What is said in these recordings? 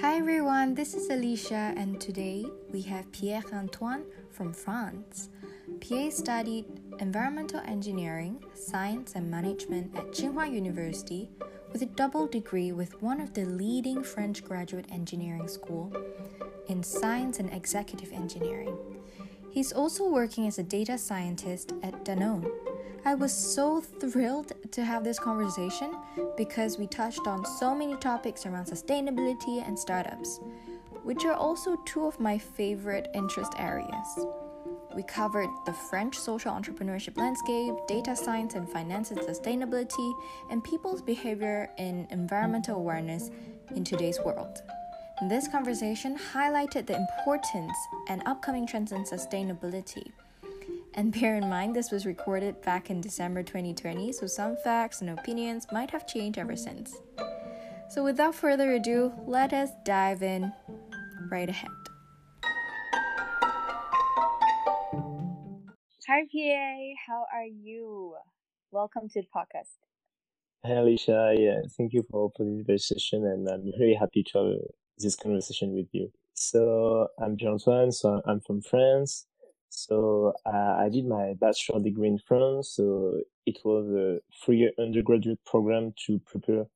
Hi everyone, this is Alicia, and today we have Pierre Antoine from France. Pierre studied environmental engineering, science, and management at Tsinghua University with a double degree with one of the leading French graduate engineering school in science and executive engineering. He's also working as a data scientist at Danone. I was so thrilled to have this conversation because we touched on so many topics around sustainability and startups, which are also two of my favorite interest areas. We covered the French social entrepreneurship landscape, data science and finance and sustainability, and people's behavior in environmental awareness in today's world. This conversation highlighted the importance and upcoming trends in sustainability. And bear in mind, this was recorded back in December 2020, so some facts and opinions might have changed ever since. So, without further ado, let us dive in right ahead. Hi, PA. How are you? Welcome to the podcast. Hi, Alicia. Yeah, thank you for opening the session, and I'm very happy to have this conversation with you. So I'm Pierre-Antoine, so I'm from France. So uh, I did my bachelor degree in France. So it was a three-year undergraduate program to prepare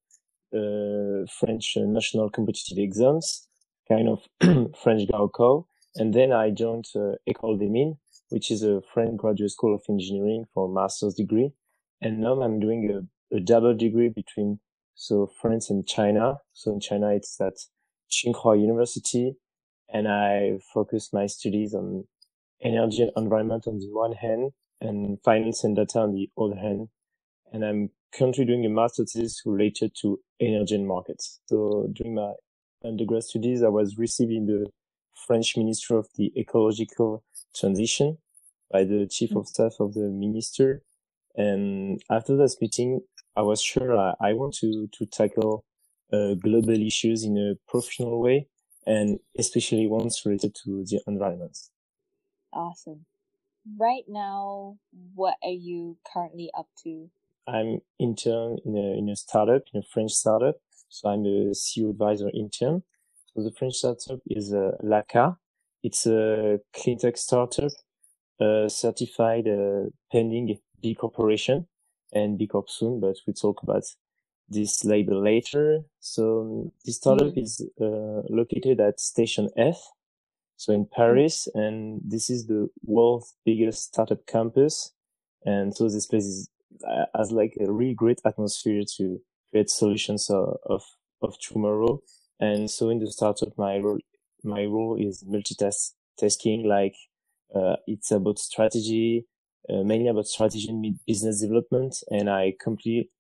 uh, French national competitive exams, kind of French Gaokao. And then I joined uh, École des Mines, which is a French graduate school of engineering for master's degree. And now I'm doing a, a double degree between so France and China. So in China, it's at Tsinghua University, and I focused my studies on energy and environment on the one hand, and finance and data on the other hand. And I'm currently doing a master's thesis related to energy and markets. So during my undergrad studies, I was receiving the French Ministry of the Ecological Transition by the Chief of Staff of the Minister. And after this meeting, I was sure I, I want to, to tackle uh, global issues in a professional way and especially ones related to the environment. Awesome. Right now, what are you currently up to? I'm intern in a, in a startup, in a French startup. So I'm a CEO advisor intern. So the French startup is uh, Lakaa. It's a clean tech startup, uh, certified uh, pending B Corporation and B Corp soon, but we talk about this label later. So this startup mm. is uh, located at Station F, so in Paris, and this is the world's biggest startup campus. And so this place is, uh, has like a really great atmosphere to create solutions of, of, of tomorrow. And so in the startup, my role, my role is multitasking, like, uh, it's about strategy, uh, mainly about strategy and business development. And I completely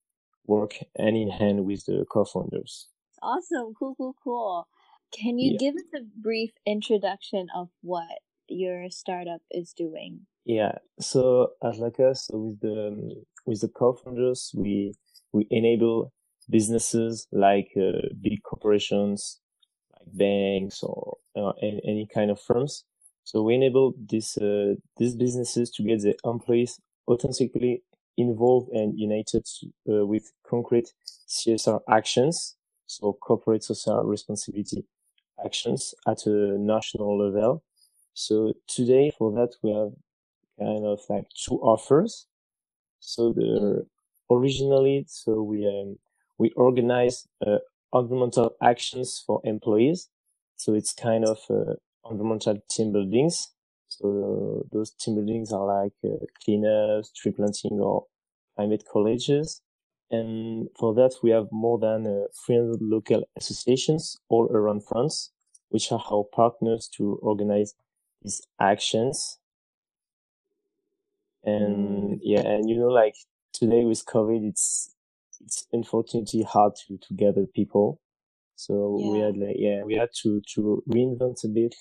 work hand in hand with the co-founders. Awesome. Cool, cool, cool. Can you yeah. give us a brief introduction of what your startup is doing? Yeah. So as like us, so with the with the co-founders, we we enable businesses like uh, big corporations, like banks or uh, any, any, kind of firms. So we enable these uh, these businesses to get the employees authentically involved and united uh, with concrete CSR actions, so corporate social responsibility actions at a national level. So today for that we have kind of like two offers. So the originally, so we um, we organize uh, environmental actions for employees. So it's kind of uh, environmental team buildings so those team buildings are like uh, cleanups, tree planting, or climate colleges. And for that, we have more than uh, 300 local associations all around France, which are our partners to organize these actions. And mm. yeah, and you know, like today with COVID, it's it's unfortunately hard to to gather people. So yeah. we had like yeah, we had to to reinvent a bit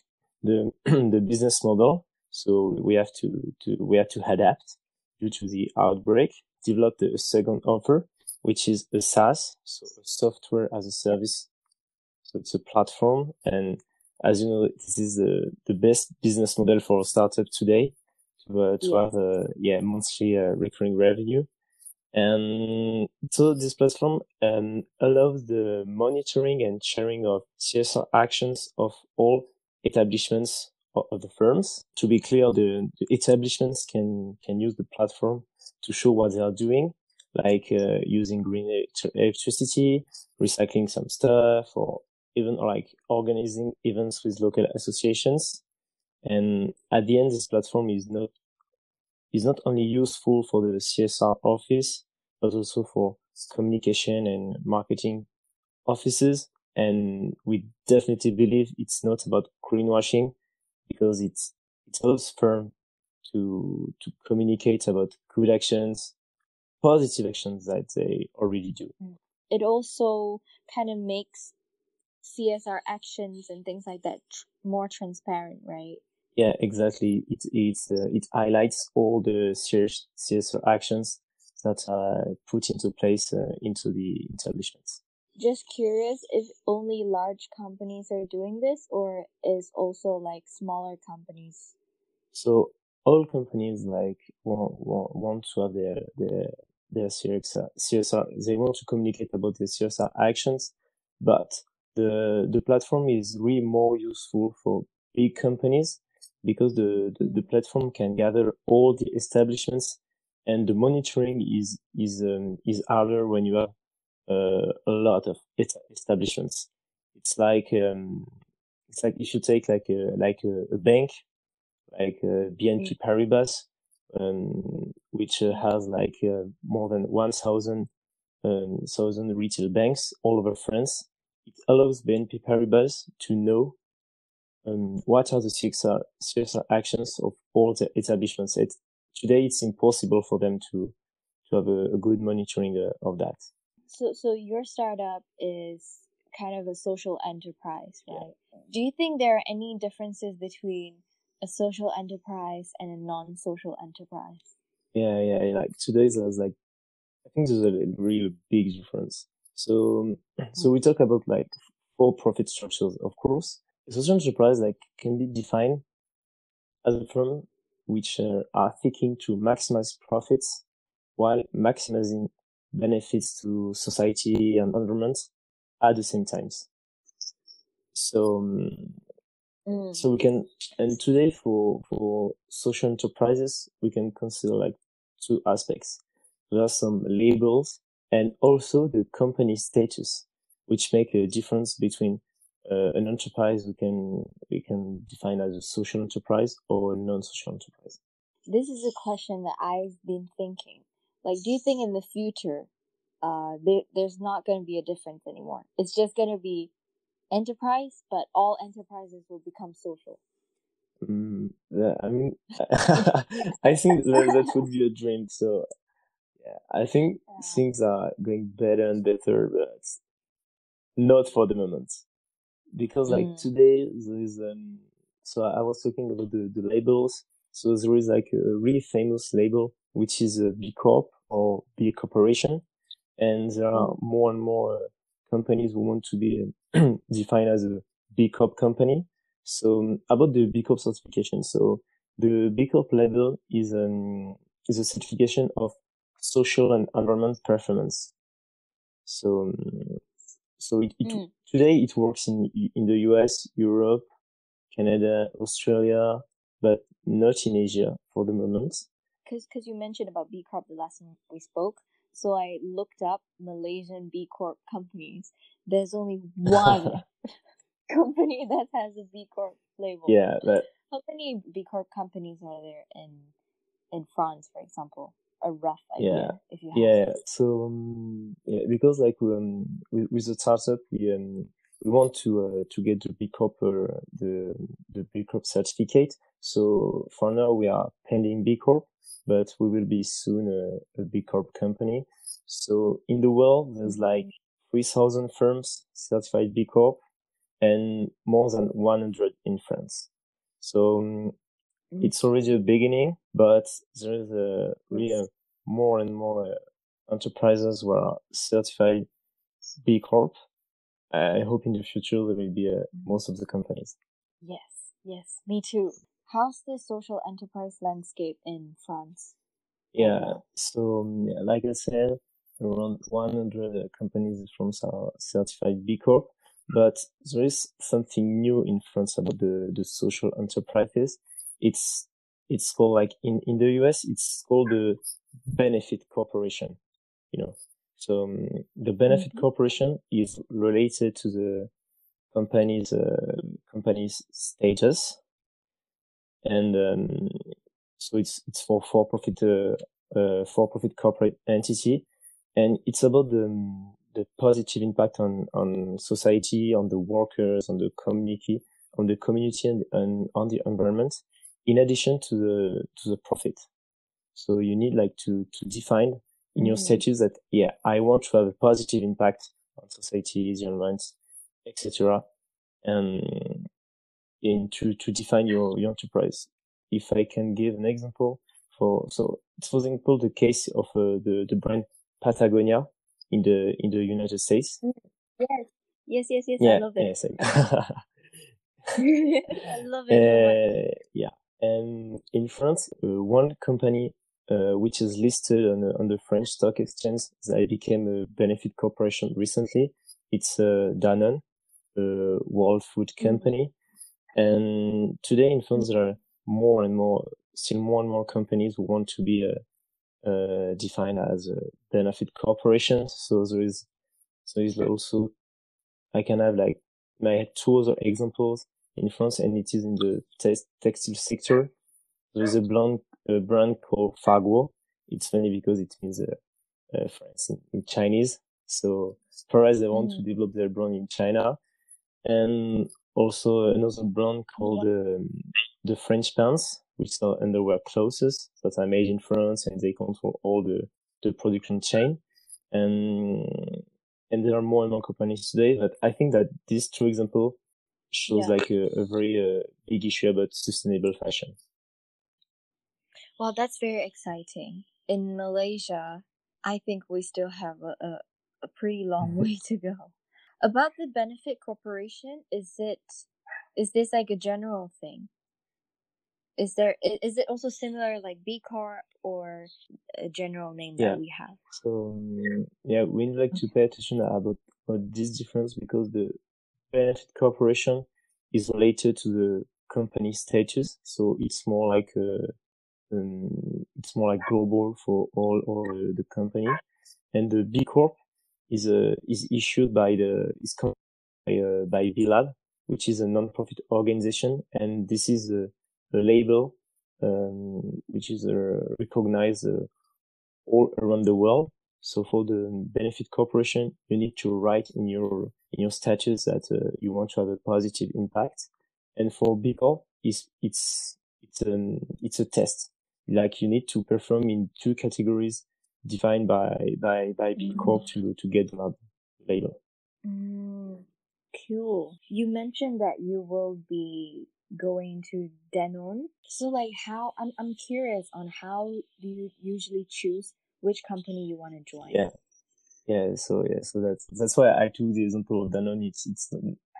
the the business model. So we have to, to we have to adapt due to the outbreak. Developed a second offer, which is a SaaS, so software as a service. So it's a platform, and as you know, this is the the best business model for a startup today to uh, to yeah. have a yeah monthly uh, recurring revenue. And so this platform um, allows the monitoring and sharing of CSR actions of all establishments of the firms. To be clear, the, the establishments can can use the platform to show what they are doing, like uh, using green electricity, recycling some stuff, or even like organizing events with local associations. And at the end, this platform is not is not only useful for the CSR office, but also for communication and marketing offices. And we definitely believe it's not about greenwashing because it's, it helps firm to, to communicate about good actions, positive actions that they already do. It also kind of makes CSR actions and things like that tr- more transparent, right? Yeah, exactly. It it's uh, it highlights all the CSR actions that are put into place uh, into the establishments. Just curious if only large companies are doing this, or is also like smaller companies. So all companies like want, want, want to have their their their CSR, CSR they want to communicate about their CSR actions, but the the platform is really more useful for big companies because the, the, the, platform can gather all the establishments and the monitoring is is um, is harder when you have uh, a lot of establishments. It's like um, it's like if you take like a like a, a bank, like uh, BNP Paribas, um, which uh, has like uh, more than one thousand um, thousand retail banks all over France. It allows BNP Paribas to know um, what are the CSR, CSR actions of all the establishments? It, today, it's impossible for them to to have a, a good monitoring uh, of that. So, so your startup is kind of a social enterprise, right? Yeah. Do you think there are any differences between a social enterprise and a non-social enterprise? Yeah, yeah. Like today, there's like, I think there's a real big difference. So, so we talk about like for-profit structures, of course, social enterprise like can be defined as a firm which uh, are seeking to maximize profits while maximizing benefits to society and environment at the same times. So, um, mm. so we can, and today for, for social enterprises, we can consider like two aspects. There are some labels and also the company status, which make a difference between uh, an enterprise we can we can define as a social enterprise or a non-social enterprise this is a question that i've been thinking like do you think in the future uh there, there's not going to be a difference anymore it's just going to be enterprise but all enterprises will become social mm, yeah, i mean i think that, that would be a dream so yeah i think yeah. things are going better and better but not for the moment because like mm. today there is um so I was talking about the, the labels. So there is like a really famous label which is a B Corp or B Corporation, and there are mm. more and more uh, companies who want to be defined as a B Corp company. So um, about the B Corp certification, so the B Corp level is um is a certification of social and environment performance. So um, so it, it mm. today it works in in the US, Europe, Canada, Australia, but not in Asia for the moment. Because because you mentioned about B Corp the last time we spoke, so I looked up Malaysian B Corp companies. There's only one company that has a B Corp label. Yeah, but how many B Corp companies are there in in France, for example? a rough idea yeah. if you have yeah so um, yeah, because like um, with, with the startup we um, we want to uh, to get the B Corp uh, the the B Corp certificate so for now we are pending B Corp but we will be soon a, a B Corp company so in the world there's mm-hmm. like 3000 firms certified B Corp and more than 100 in France so um, it's already a beginning, but there is a really more and more uh, enterprises who are certified B Corp. I hope in the future there will be uh, most of the companies. Yes, yes, me too. How's the social enterprise landscape in France? Yeah. So, um, yeah, like I said, around 100 companies from certified B Corp. But there is something new in France about the, the social enterprises. It's, it's called like in, in the US, it's called the benefit corporation, you know. So um, the benefit mm-hmm. corporation is related to the company's, uh, company's status. And, um, so it's, it's for for-profit, uh, uh, for-profit corporate entity. And it's about the, um, the positive impact on, on society, on the workers, on the community, on the community and, and on the environment, in addition to the, to the profit. So you need like to, to define in your mm. status that, yeah, I want to have a positive impact on society, the environment, etc. And in to, to define your, your enterprise. If I can give an example for, so it's for example, the case of uh, the, the brand Patagonia in the in the United States. Mm, yes, yes, yes, yes. Yeah, I love it. Yeah, same. I love it. Uh, yeah, and in France, uh, one company uh, which is listed on the, on the French stock exchange that became a benefit corporation recently. It's uh, Danone, a World Food mm-hmm. Company. And today in France there are more and more, still more and more companies who want to be a uh, defined as a benefit corporation. So there is, so is also, I can have like, my two other examples in France and it is in the te- textile sector. There is a brand, a brand called Faguo. It's funny because it means, uh, uh, France in, in, Chinese. So perhaps they want mm. to develop their brand in China. And also another brand called um, the French Pants which are underwear clothes that are made in France and they control all the, the production chain. And, and there are more and more companies today, but I think that this two example shows yeah. like a, a very uh, big issue about sustainable fashion. Well, that's very exciting. In Malaysia, I think we still have a, a, a pretty long mm-hmm. way to go. About the benefit corporation, is it is this like a general thing? is there is it also similar like B Corp or a general name yeah. that we have? So um, yeah, we need like to pay attention about, about this difference because the benefit corporation is related to the company status, so it's more like a, um, it's more like global for all all the company, and the B Corp is a is issued by the is by uh, by B Lab, which is a non-profit organization, and this is a a label um, which is uh, recognized uh, all around the world. So for the benefit corporation, you need to write in your in your status that uh, you want to have a positive impact. And for Corp, it's it's it's an it's a test. Like you need to perform in two categories defined by by by B Corp mm-hmm. to to get the label. Mm, cool. You mentioned that you will be going to Danone. So like how I'm I'm curious on how do you usually choose which company you want to join? Yeah. Yeah, so yeah, so that's that's why I took the example of Danone. It's it's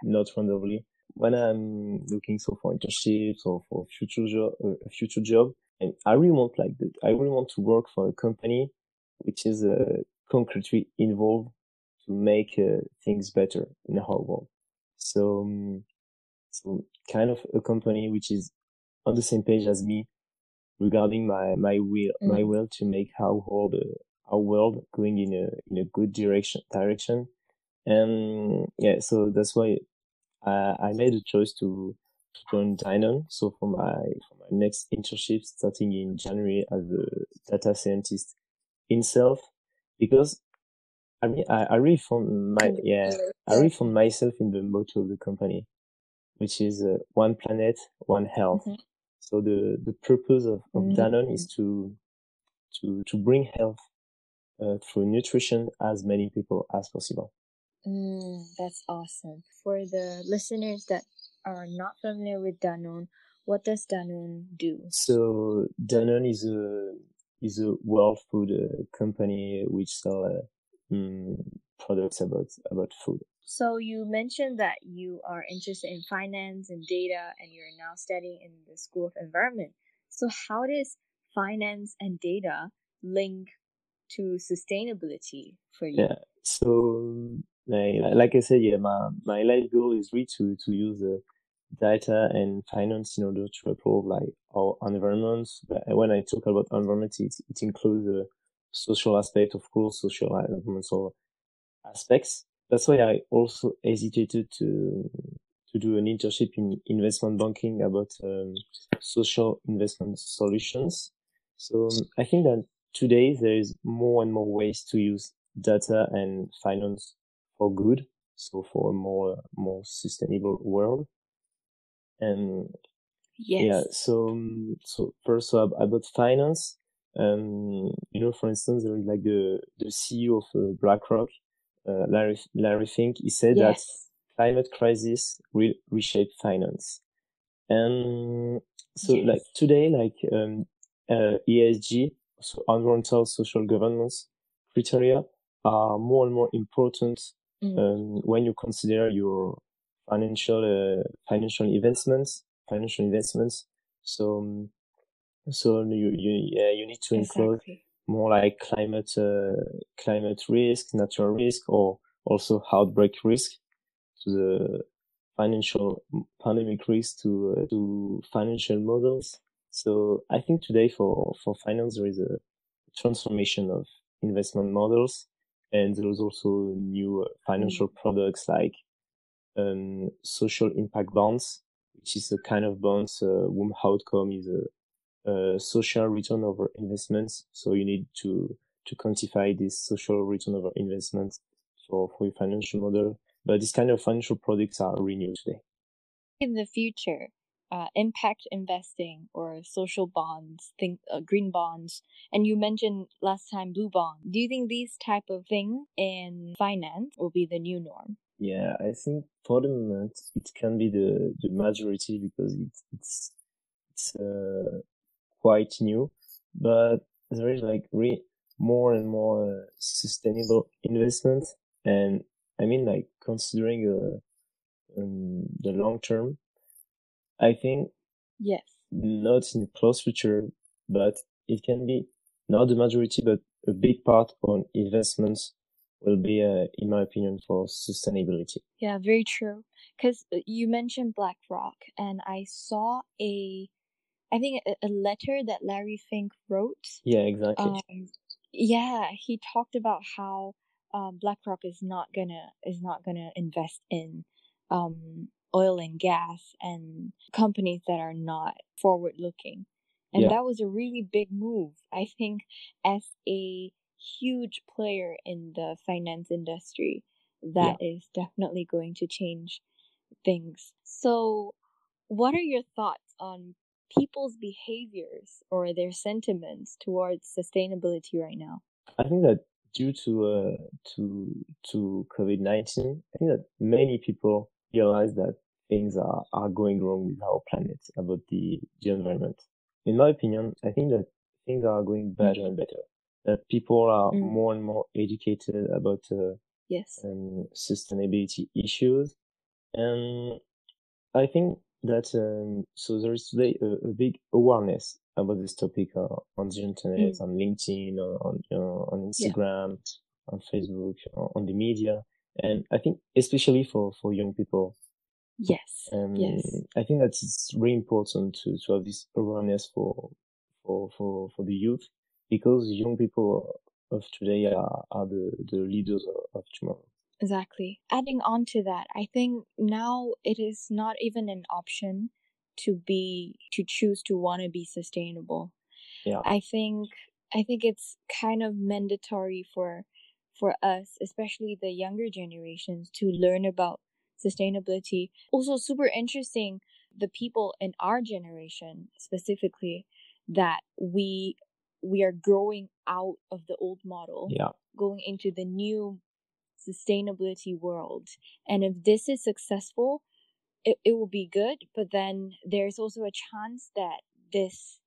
not randomly. When I'm looking so for internships or for future job, uh, a future job, and I really want like that. I really want to work for a company which is uh, concretely involved to make uh, things better in our world. So um, so kind of a company which is on the same page as me regarding my, my will, mm. my will to make our world, our world going in a, in a good direction, direction. And yeah, so that's why I, I made a choice to, to join Danone. So for my, for my next internship starting in January as a data scientist in self, because I mean, I, I really found my, yeah, I really found myself in the motto of the company which is uh, one planet, one health. Mm-hmm. So the, the purpose of, of mm-hmm. Danone is to, to, to bring health uh, through nutrition as many people as possible. Mm, that's awesome. For the listeners that are not familiar with Danone, what does Danone do? So Danone is a is a world food uh, company which sell uh, mm, products about about food. So you mentioned that you are interested in finance and data and you're now studying in the School of Environment. So how does finance and data link to sustainability for you? Yeah. So, like, like I said, yeah, my, my life goal is really to, to use the data and finance in order to improve like our environment. But when I talk about environment, it, it includes the social aspect, of course, social environmental aspects. That's why I also hesitated to to do an internship in investment banking about um, social investment solutions. So um, I think that today there is more and more ways to use data and finance for good. So for a more, more sustainable world. And yes. yeah, so, um, so first so about finance, um, you know, for instance, there is like the, the CEO of uh, BlackRock, uh, Larry, Larry Fink, he said yes. that climate crisis will reshape finance. And so yes. like today, like, um, uh, ESG, so environmental social governance criteria are more and more important mm. um, when you consider your financial uh, financial investments financial investments so um, so you you yeah you need to include exactly. more like climate uh, climate risk natural risk or also outbreak risk to the financial pandemic risk to uh, to financial models. So I think today for for finance there is a transformation of investment models, and there is also new uh, financial mm. products like um, social impact bonds, which is a kind of bonds uh, whose outcome is a, a social return over investments. So you need to to quantify this social return over investments for, for your financial model but these kind of financial products are renewed today. In the future, uh, impact investing or social bonds, think uh, green bonds, and you mentioned last time blue bond. Do you think these type of thing in finance will be the new norm? Yeah, I think for the moment it can be the the majority because it's it's it's uh, quite new, but there is like re- more and more uh, sustainable investment. And I mean, like considering uh, um, the long term, I think yes, not in close future, but it can be not the majority, but a big part on investments will be, uh, in my opinion, for sustainability. Yeah, very true. Because uh, you mentioned BlackRock, and I saw a, I think a, a letter that Larry Fink wrote. Yeah, exactly. Um, yeah, he talked about how um, BlackRock is not gonna is not gonna invest in um, oil and gas and companies that are not forward looking. And yeah. that was a really big move. I think as a huge player in the finance industry, that yeah. is definitely going to change things. So, what are your thoughts on people's behaviors or their sentiments towards sustainability right now? I think that due to uh, to to COVID nineteen, I think that many people realize that things are, are going wrong with our planet about the the environment. In my opinion, I think that things are going better and better. That people are mm. more and more educated about uh, yes um, sustainability issues, and I think that um, so there is today a, a big awareness about this topic uh, on the internet, mm. on LinkedIn, on you know, on Instagram, yeah. on Facebook, on the media, and I think especially for for young people. Yes. Um, yes. I think that it's really important to to have this awareness for for for for the youth because young people of today are are the the leaders of, of tomorrow. Exactly. Adding on to that, I think now it is not even an option to be to choose to want to be sustainable. Yeah. I think I think it's kind of mandatory for for us, especially the younger generations, to learn about sustainability. Also super interesting the people in our generation specifically that we we are growing out of the old model yeah. going into the new sustainability world and if this is successful it, it will be good, but then there's also a chance that this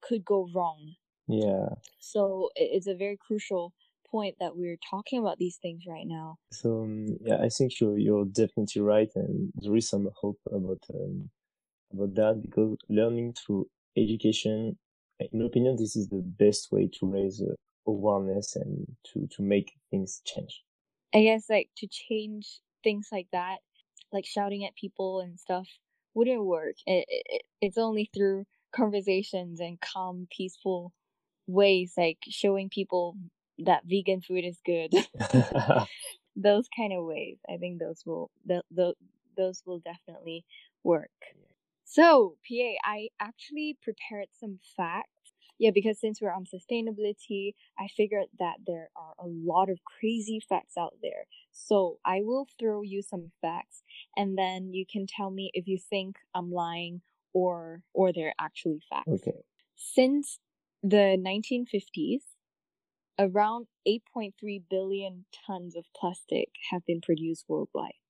could go wrong. Yeah. So it's a very crucial point that we're talking about these things right now. So um, yeah, I think you're you're definitely right, and there is some hope about um, about that because learning through education in my opinion, this is the best way to raise uh, awareness and to to make things change. I guess like to change things like that, like shouting at people and stuff, wouldn't work. It, it it's only through conversations and calm, peaceful ways, like showing people that vegan food is good. those kind of ways, I think those will the, the those will definitely work. So, PA, I actually prepared some facts. Yeah, because since we're on sustainability, I figured that there are a lot of crazy facts out there. So, I will throw you some facts and then you can tell me if you think I'm lying or or they're actually facts. Okay. Since the 1950s, around 8.3 billion tons of plastic have been produced worldwide.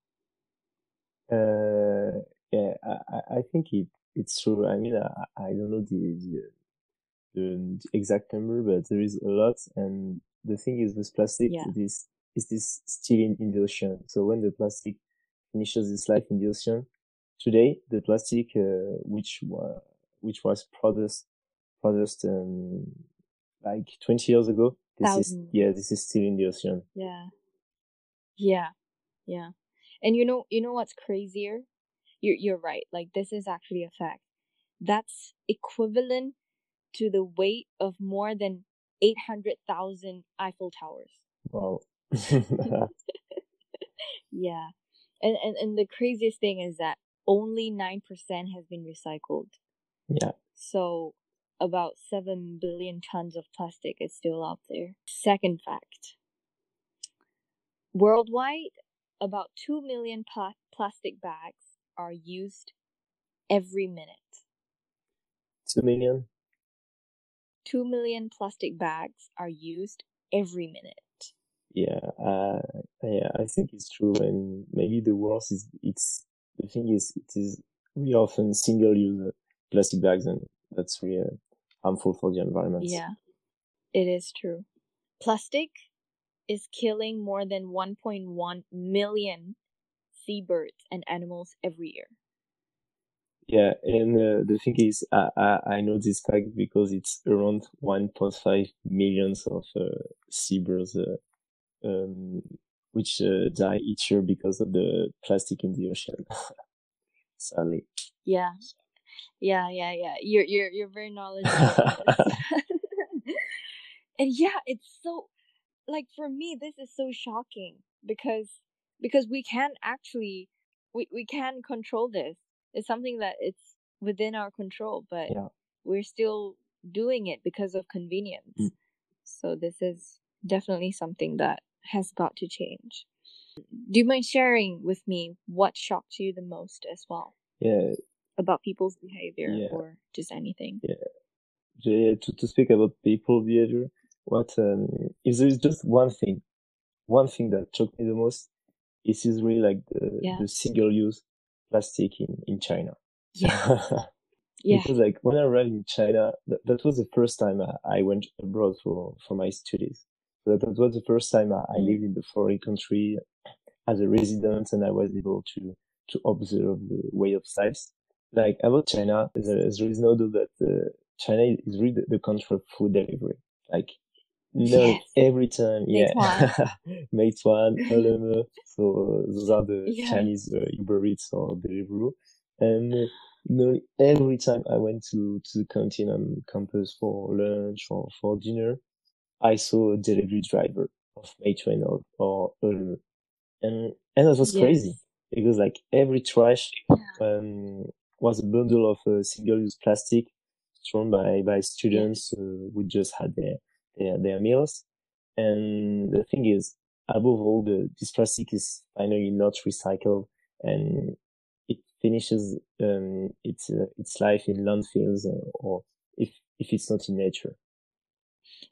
Uh, yeah, I, I think it it's true. I mean, I, I don't know the, the the exact number, but there is a lot. And the thing is with plastic, Yeah. it is is this still in, in the ocean. So when the plastic finishes its life in the ocean, today the plastic uh, which wa- which was produced produced um, like 20 years ago, this is yeah, this is still in the ocean. Yeah. Yeah. Yeah. And you know you know what's crazier? You're you're right. Like this is actually a fact. That's equivalent to the weight of more than 800,000 Eiffel Towers. Wow. Yeah. And, and and the craziest thing is that only 9% has been recycled. yeah. So about 7 billion tons of plastic is still out there. Second fact. Worldwide, about 2 million pla- plastic bags are used every minute. Two million. 2 million plastic bags are used every minute. Yeah, uh, yeah, I think it's true. And maybe the worst is it's the thing is it is we often single use plastic bags, and that's really uh, harmful for the environment. Yeah, it is true. Plastic is killing more than 1.1 million seabirds and animals every year. Yeah, and uh, the thing is, I, I I know this fact because it's around 1.5 millions of uh, seabirds, uh, um, which uh, die each year because of the plastic in the ocean. Sadly. Yeah. Yeah, yeah, yeah. You're you're you're very knowledgeable. and yeah, it's so like for me this is so shocking because because we can actually we, we can control this. It's something that it's within our control, but Yeah. we're still doing it because of convenience. Mm. So this is definitely something that has got to change. Do you mind sharing with me what shocked you the most as well? Yeah, about people's behavior Yeah. or just anything. Yeah, yeah. to, to speak about people behavior, what um, if there is just one thing, one thing that shocked me the most, it is really like the, Yeah. the single-use plastic in, in China. Yeah. Yeah. Because like when I arrived in China, that, that was the first time I, went abroad for, for my studies. So that, was the first time I, Mm. lived in the foreign country as a resident and I was able to, to observe the way of life. Like about China, there, there is no doubt that uh, China is really the, the country of food delivery. Like, no, Yes. every time, yeah. Meituan. Meituan, So uh, those are the Yeah. Chinese uh, Uber Eats or Deliveroo. And uh, no, every time I went to, to the canteen on campus for lunch or for dinner, I saw a delivery driver of Meituan or, or. And, and that was crazy Yes. because like every trash Yeah. um, was a bundle of uh, single-use plastic thrown by by students uh, who just had their, their their meals. And the thing is, above all, the this plastic is finally not recycled, and it finishes um, its uh, its life in landfills, uh, or if if it's not in nature.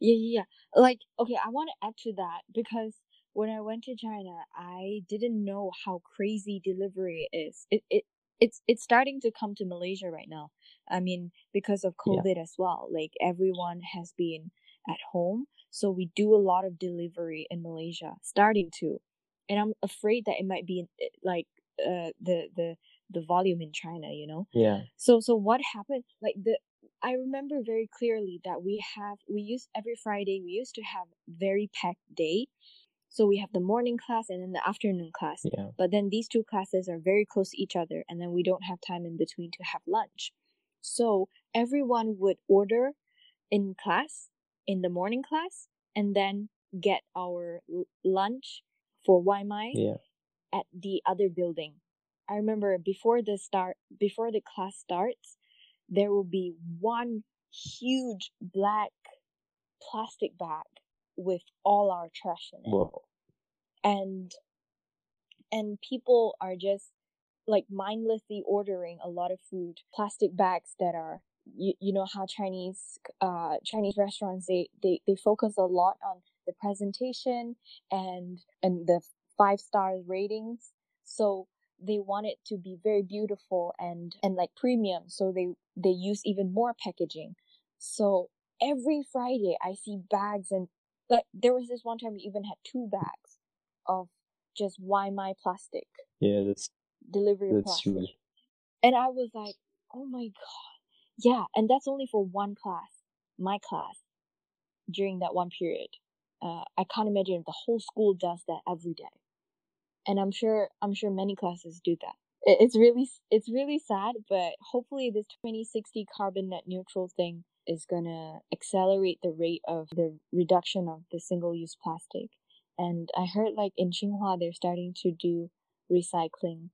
Yeah, yeah, yeah. Like, okay, I want to add to that because when I went to China, I didn't know how crazy delivery is. It it it's it's starting to come to Malaysia right now. I mean, because of Yeah. COVID as well. Like everyone has been at home, so we do a lot of delivery in Malaysia, starting to. And I'm afraid that it might be eh, like uh the the the volume in China, you know. Yeah, So so what happened? Like the I remember very clearly that we have we used every Friday we used to have very packed day. So we have the morning class and then the afternoon class. Yeah. But then these two classes are very close to each other and then we don't have time in between to have lunch. So everyone would order in class in the morning class and then get our l- lunch for Waimai Yeah. at the other building. I remember before the start before the class starts, there will be one huge black plastic bag with all our trash in it. Well, And and people are just like mindlessly ordering a lot of food, plastic bags that are you, you know how Chinese uh Chinese restaurants they, they they focus a lot on the presentation and and the five star ratings. So they want it to be very beautiful and and like premium. So they they use even more packaging. So every friday i see bags and like there was this one time we even had two bags of just waimai plastic. Yeah, that's delivery that's plastic. Huge. and i was like oh my god yeah and that's only for one class my class during that one period. Uh, i can't imagine if the whole school does that every day. And i'm sure i'm sure many classes do that. It's really it's really sad but hopefully this 2060 carbon net neutral thing is gonna accelerate the rate of the reduction of the single use plastic. And i heard like in Tsinghua they're starting to do recycling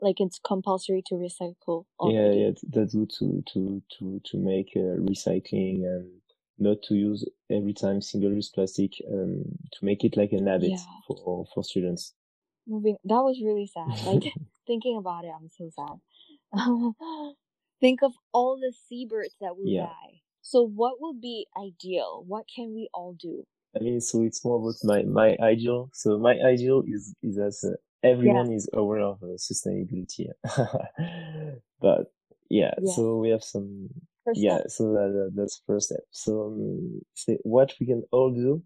like it's compulsory to recycle Yeah, already. yeah, th- that's good to to to to make uh, recycling and not to use every time single-use plastic. Um, to make it like an habit Yeah. for for students. moving that was really sad like thinking about it i'm so sad think of all the seabirds that will Yeah. die so what would be ideal what can we all do I mean, so it's more about my my ideal. So my ideal is is that everyone is aware of uh, sustainability. but yeah, Yeah. so we have some First yeah step. so that, that- that's first step so um, say what we can all do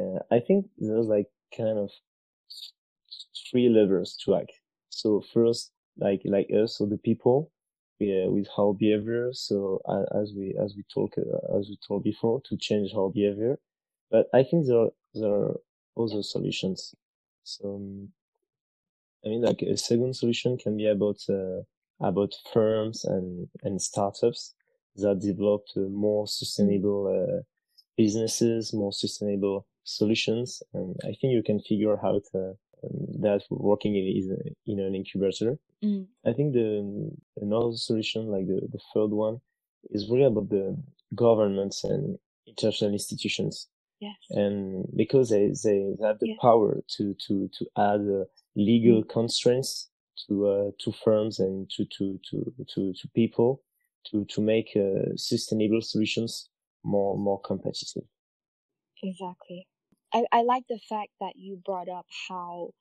uh, i think there's like kind of three levers to act so first like like us so the people uh, with our behavior so uh, as we as we talk uh, as we told before to change our behavior but i think there are there are other solutions so um, i mean like a second solution can be about uh, about firms and, and startups that develop uh, more sustainable uh, businesses, more sustainable solutions. And I think you can figure out uh, that working in, in an incubator. Mm. I think the another solution, like the, the third one, is really about the governments and international institutions. yes And because they, they have the Yes. power to, to, to add uh, legal constraints to uh, to firms and to to to to, to people to to make uh, sustainable solutions more more competitive. exactly. I, I like the fact that you brought up how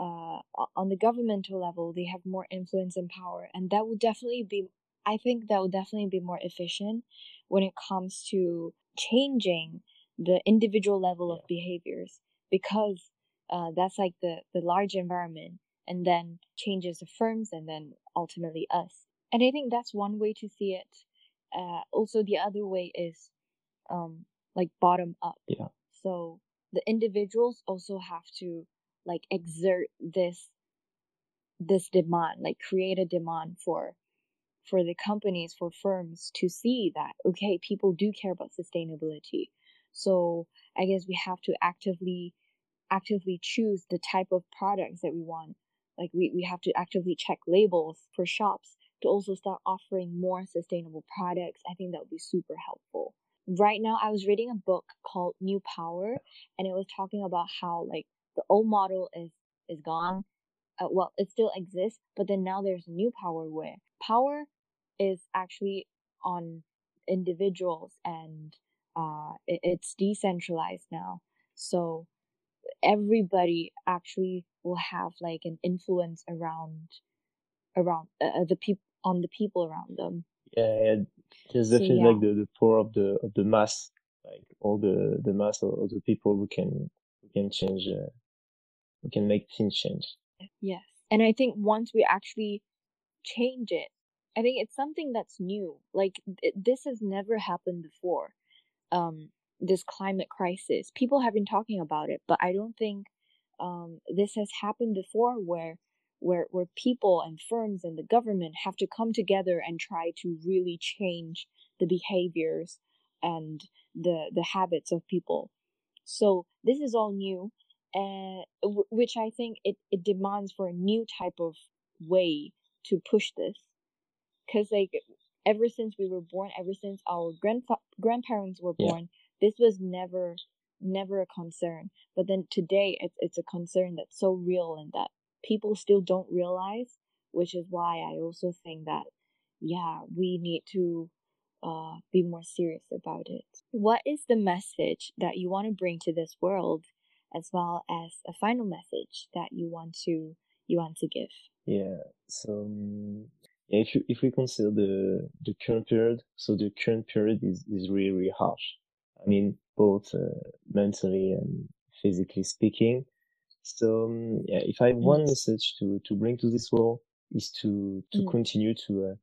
uh, on the governmental level they have more influence and power and that would definitely be i think that would definitely be more efficient when it comes to changing the individual level of behaviors because uh, that's like the, the large environment and then changes the firms and then ultimately us. And i think that's one way to see it. Uh, also the other way is um, like bottom up. Yeah. so the individuals also have to like exert this this demand like create a demand for for the companies for firms to see that okay people do care about sustainability. So i guess we have to actively actively choose the type of products that we want. Like we, we have to actively check labels for shops to also start offering more sustainable products. I think that would be super helpful. Right now i was reading a book called new power and it was talking about how like the old model is is gone. Uh, well it still exists but then now there's new power where power is actually on individuals and uh it, it's decentralized now. So everybody actually will have like an influence around around uh, the people on the people around them Yeah, yeah there's So, definitely yeah. like the, the power of the of the mass, like all the the mass of, of the people who can who can change, uh, who can make things change. Yes. And I think once we actually change it, I think it's something that's new. Like th- this has never happened before. Um, this climate crisis. People have been talking about it, but I don't think um, this has happened before where where where people and firms and the government have to come together and try to really change the behaviors and the the habits of people. So this is all new, and w- which I think it, it demands for a new type of way to push this, because like ever since we were born, ever since our grandfa- grandparents were born, yeah. This was never never a concern. But then today, it's it's a concern that's so real and that people still don't realize, which is why I also think that yeah, we need to uh, be more serious about it. What is the message that you want to bring to this world, as well as a final message that you want to you want to give? Yeah. So um, if you, if we consider the the current period, so the current period is is really really harsh. I mean, both uh, mentally and physically speaking. So um, yeah, if I have one message to to bring to this world is to to mm. continue to uh,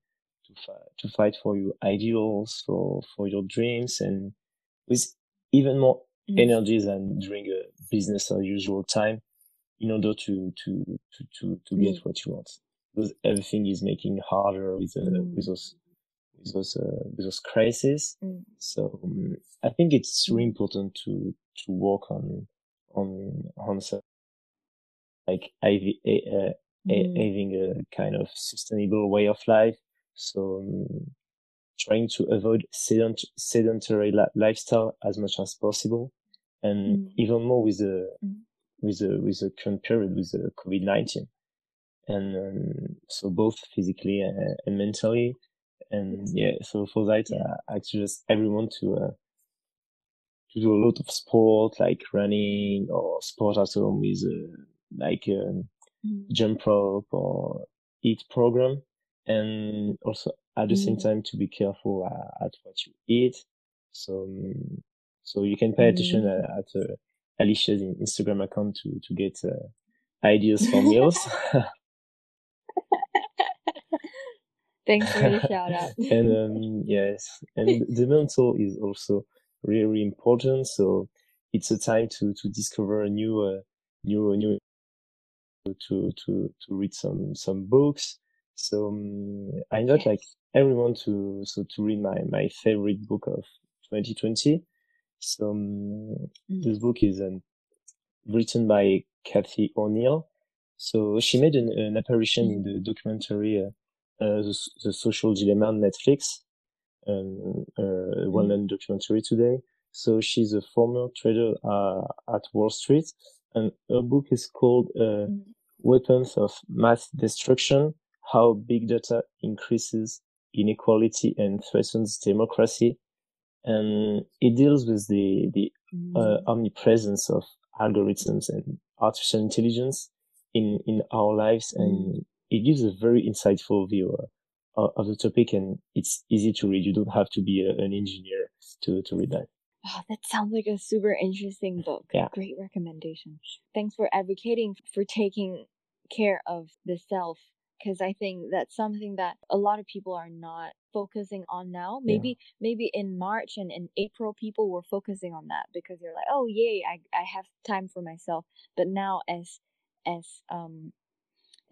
to fight to fight for your ideals, for for your dreams, and with even more mm. energy than during a business as usual time, in order to to to to, to get mm. what you want. Because everything is making harder with uh, mm. with those with those uh, with those crises. Mm. So um, I think it's really important to to work on on on like having a, mm. having a kind of sustainable way of life. So um, trying to avoid sedent, sedentary lifestyle as much as possible, and mm. even more with the mm. with the with the current period with the COVID nineteen, and um, so both physically and, and mentally and yeah so for that yeah. uh, I suggest everyone to uh, to do a lot of sport like running or sport at home with uh, like a um, mm. jump rope or HIIT program and also at the mm. same time to be careful uh, at what you eat so um, so you can pay attention mm. at, at uh, Alicia's Instagram account to to get uh, ideas for meals Thanks for the shout out. and um, yes, and the mental is also really, important. So it's a time to to discover a new, uh, new, new, to to to read some some books. So um, I yes. like everyone to so to read my my favorite book of 2020. So um, mm. this book is um, written by Cathy O'Neil. So she made an, an apparition mm. in the documentary. Uh, the, the, Social Dilemma on Netflix, um, uh, well-known documentary today. So she's a former trader uh, at Wall Street, and her book is called uh, mm. "Weapons of Math Destruction: How Big Data Increases Inequality and Threatens Democracy." And it deals with the the uh, mm. omnipresence of algorithms and artificial intelligence in in our lives and it gives a very insightful view uh, of the topic and it's easy to read. You don't have to be a, an engineer to, to read that. Oh, that sounds like a super interesting book. Yeah. Great recommendation. Thanks for advocating for taking care of the self because I think that's something that a lot of people are not focusing on now. Maybe yeah. maybe in March and in April people were focusing on that because they're like, "Oh, yay, I I have time for myself." But now as as um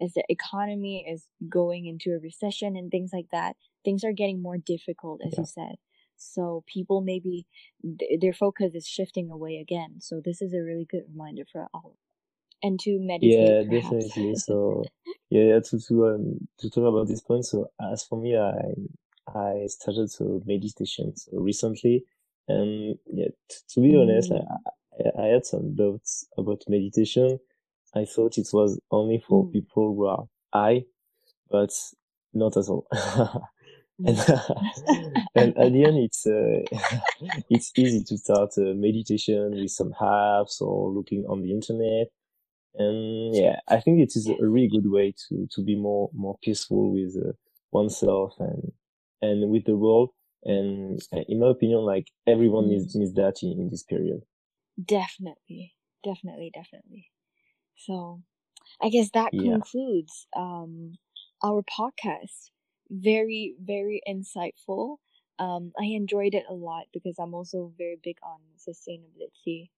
as the economy is going into a recession and things like that, things are getting more difficult, as yeah. you said. So people maybe th- their focus is shifting away again. So this is a really good reminder for all. And to meditate. Yeah, perhaps. definitely. So yeah, to to um, to talk about this point. So as for me, I I started to meditation so recently, and yeah, t- to be mm. honest, I, I had some doubts about meditation I thought it was only for mm. people who are high, but not at all. and, and at the end, it's uh, it's easy to start a meditation with some apps or looking on the internet. And yeah, I think it is a really good way to to be more more peaceful with uh, oneself and and with the world. And in my opinion, like everyone needs needs that in, in this period. Definitely, definitely, definitely. So I guess that yeah. concludes um, our podcast. very, very insightful. Um, I enjoyed it a lot because I'm also very big on sustainability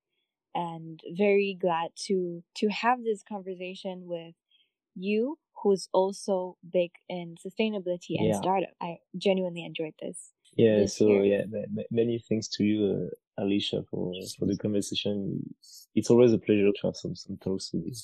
and very glad to to have this conversation with you who's also big in sustainability and Yeah. startup. I genuinely enjoyed this. Yeah, this so year. yeah, ma- ma- many thanks to you, uh, Alicia, for for the conversation. It's always a pleasure to have some some talks with you.